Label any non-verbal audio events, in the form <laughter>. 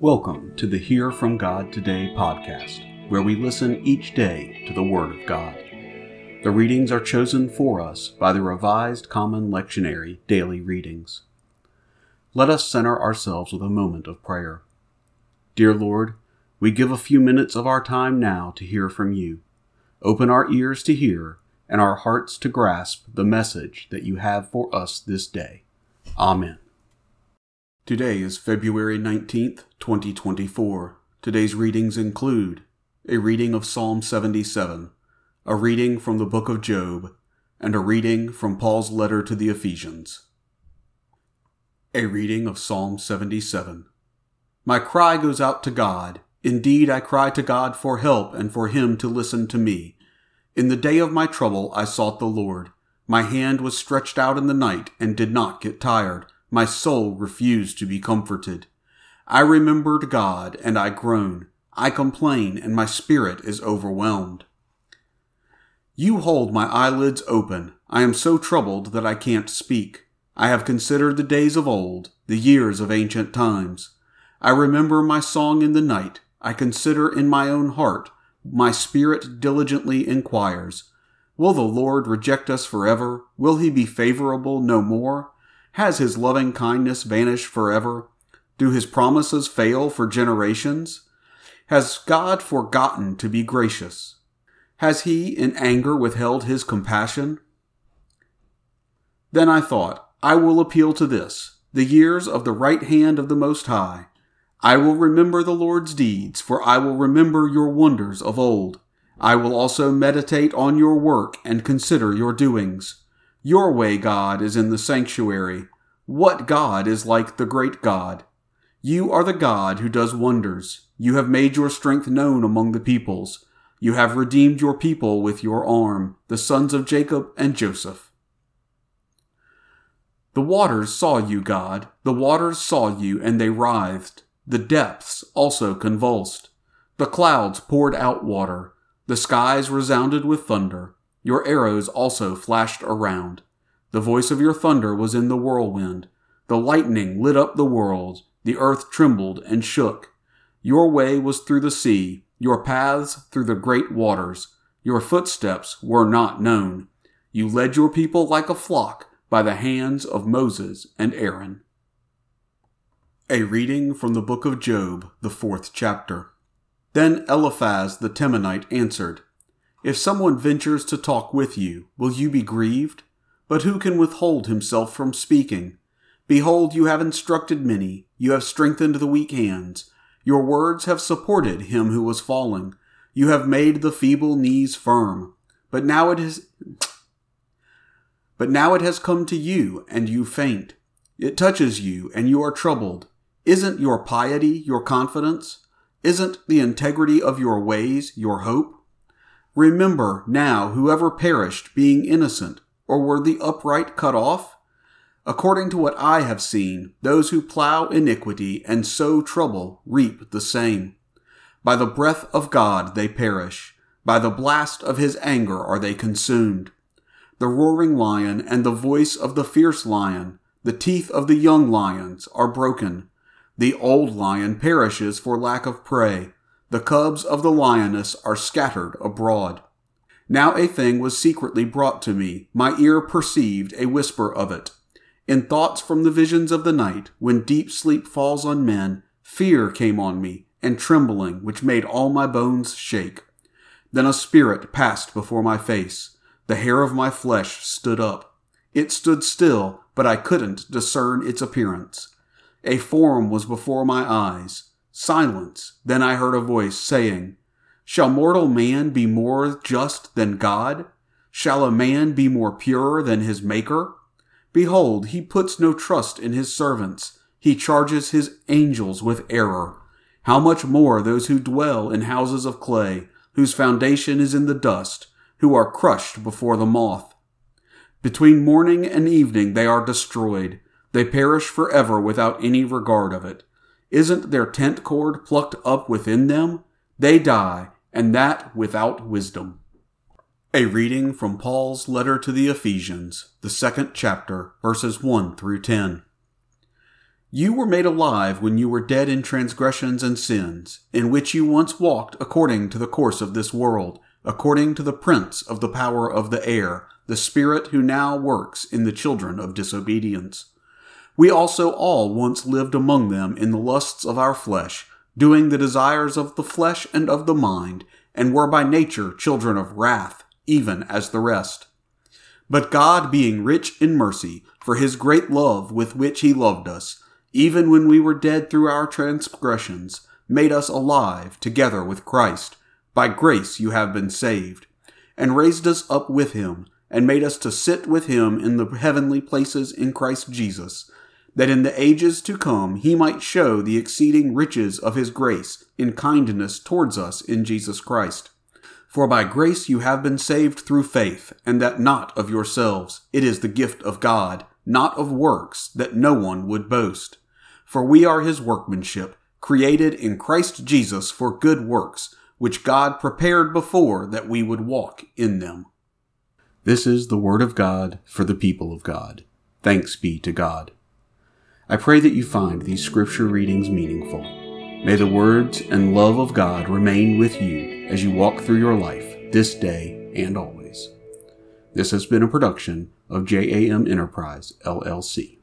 Welcome to the Hear from God Today podcast, where we listen each day to the Word of God. The readings are chosen for us by the Revised Common Lectionary Daily Readings. Let us center ourselves with a moment of prayer. Dear Lord, we give a few minutes of our time now to hear from you. Open our ears to hear and our hearts to grasp the message that you have for us this day. Amen. Today is February 19th, 2024. Today's readings include a reading of Psalm 77, a reading from the book of Job, and a reading from Paul's letter to the Ephesians. A reading of Psalm 77. My cry goes out to God. Indeed, I cry to God for help and for him to listen to me. In the day of my trouble, I sought the Lord. My hand was stretched out in the night and did not get tired. My soul refused to be comforted. I remembered God and I groan. I complain and my spirit is overwhelmed. You hold my eyelids open. I am so troubled that I can't speak. I have considered the days of old, the years of ancient times. I remember my song in the night. I consider in my own heart my spirit diligently inquires. Will the Lord reject us forever? Will he be favorable no more? Has his loving kindness vanished forever? Do his promises fail for generations? Has God forgotten to be gracious? Has he in anger withheld his compassion? Then I thought, I will appeal to this, the years of the right hand of the Most High. I will remember the Lord's deeds, for I will remember your wonders of old. I will also meditate on your work and consider your doings. Your way, God, is in the sanctuary. What God is like the great God? You are the God who does wonders. You have made your strength known among the peoples. You have redeemed your people with your arm, the sons of Jacob and Joseph. The waters saw you, God. The waters saw you, and they writhed. The depths also convulsed. The clouds poured out water. The skies resounded with thunder. Your arrows also flashed around. The voice of your thunder was in the whirlwind. The lightning lit up the world. The earth trembled and shook. Your way was through the sea, your paths through the great waters. Your footsteps were not known. You led your people like a flock by the hands of Moses and Aaron. A reading from the book of Job, the fourth chapter. Then Eliphaz the Temanite answered, If someone ventures to talk with you, will you be grieved? But who can withhold himself from speaking? Behold, you have instructed many, you have strengthened the weak hands. Your words have supported him who was falling. You have made the feeble knees firm. But now it is <tsk> But now it has come to you, and you faint. It touches you, and you are troubled. Isn't your piety your confidence? Isn't the integrity of your ways your hope? Remember now whoever perished being innocent, or were the upright cut off? According to what I have seen, those who plow iniquity and sow trouble reap the same. By the breath of God they perish. By the blast of his anger are they consumed. The roaring lion and the voice of the fierce lion, the teeth of the young lions, are broken. The old lion perishes for lack of prey. The cubs of the lioness are scattered abroad. Now a thing was secretly brought to me. My ear perceived a whisper of it. In thoughts from the visions of the night, when deep sleep falls on men, fear came on me, and trembling, which made all my bones shake. Then a spirit passed before my face. The hair of my flesh stood up. It stood still, but I couldn't discern its appearance. A form was before my eyes. Silence. Then I heard a voice saying, Shall mortal man be more just than God? Shall a man be more pure than his Maker? Behold, he puts no trust in his servants. He charges his angels with error. How much more those who dwell in houses of clay, whose foundation is in the dust, who are crushed before the moth. Between morning and evening they are destroyed. They perish forever without any regard of it. Isn't their tent cord plucked up within them? They die, and that without wisdom. A reading from Paul's letter to the Ephesians, the second chapter, verses 1 through 10. You were made alive when you were dead in transgressions and sins, in which you once walked according to the course of this world, according to the prince of the power of the air, the spirit who now works in the children of disobedience. We also all once lived among them in the lusts of our flesh, doing the desires of the flesh and of the mind, and were by nature children of wrath, even as the rest. But God, being rich in mercy, for his great love with which he loved us, even when we were dead through our transgressions, made us alive together with Christ. By grace you have been saved, and raised us up with him, and made us to sit with him in the heavenly places in Christ Jesus, that in the ages to come he might show the exceeding riches of his grace in kindness towards us in Jesus Christ. For by grace you have been saved through faith, and that not of yourselves. It is the gift of God, not of works, that no one would boast. For we are his workmanship, created in Christ Jesus for good works, which God prepared before that we would walk in them. This is the word of God for the people of God. Thanks be to God. I pray that you find these scripture readings meaningful. May the words and love of God remain with you as you walk through your life this day and always. This has been a production of JAM Enterprise, LLC.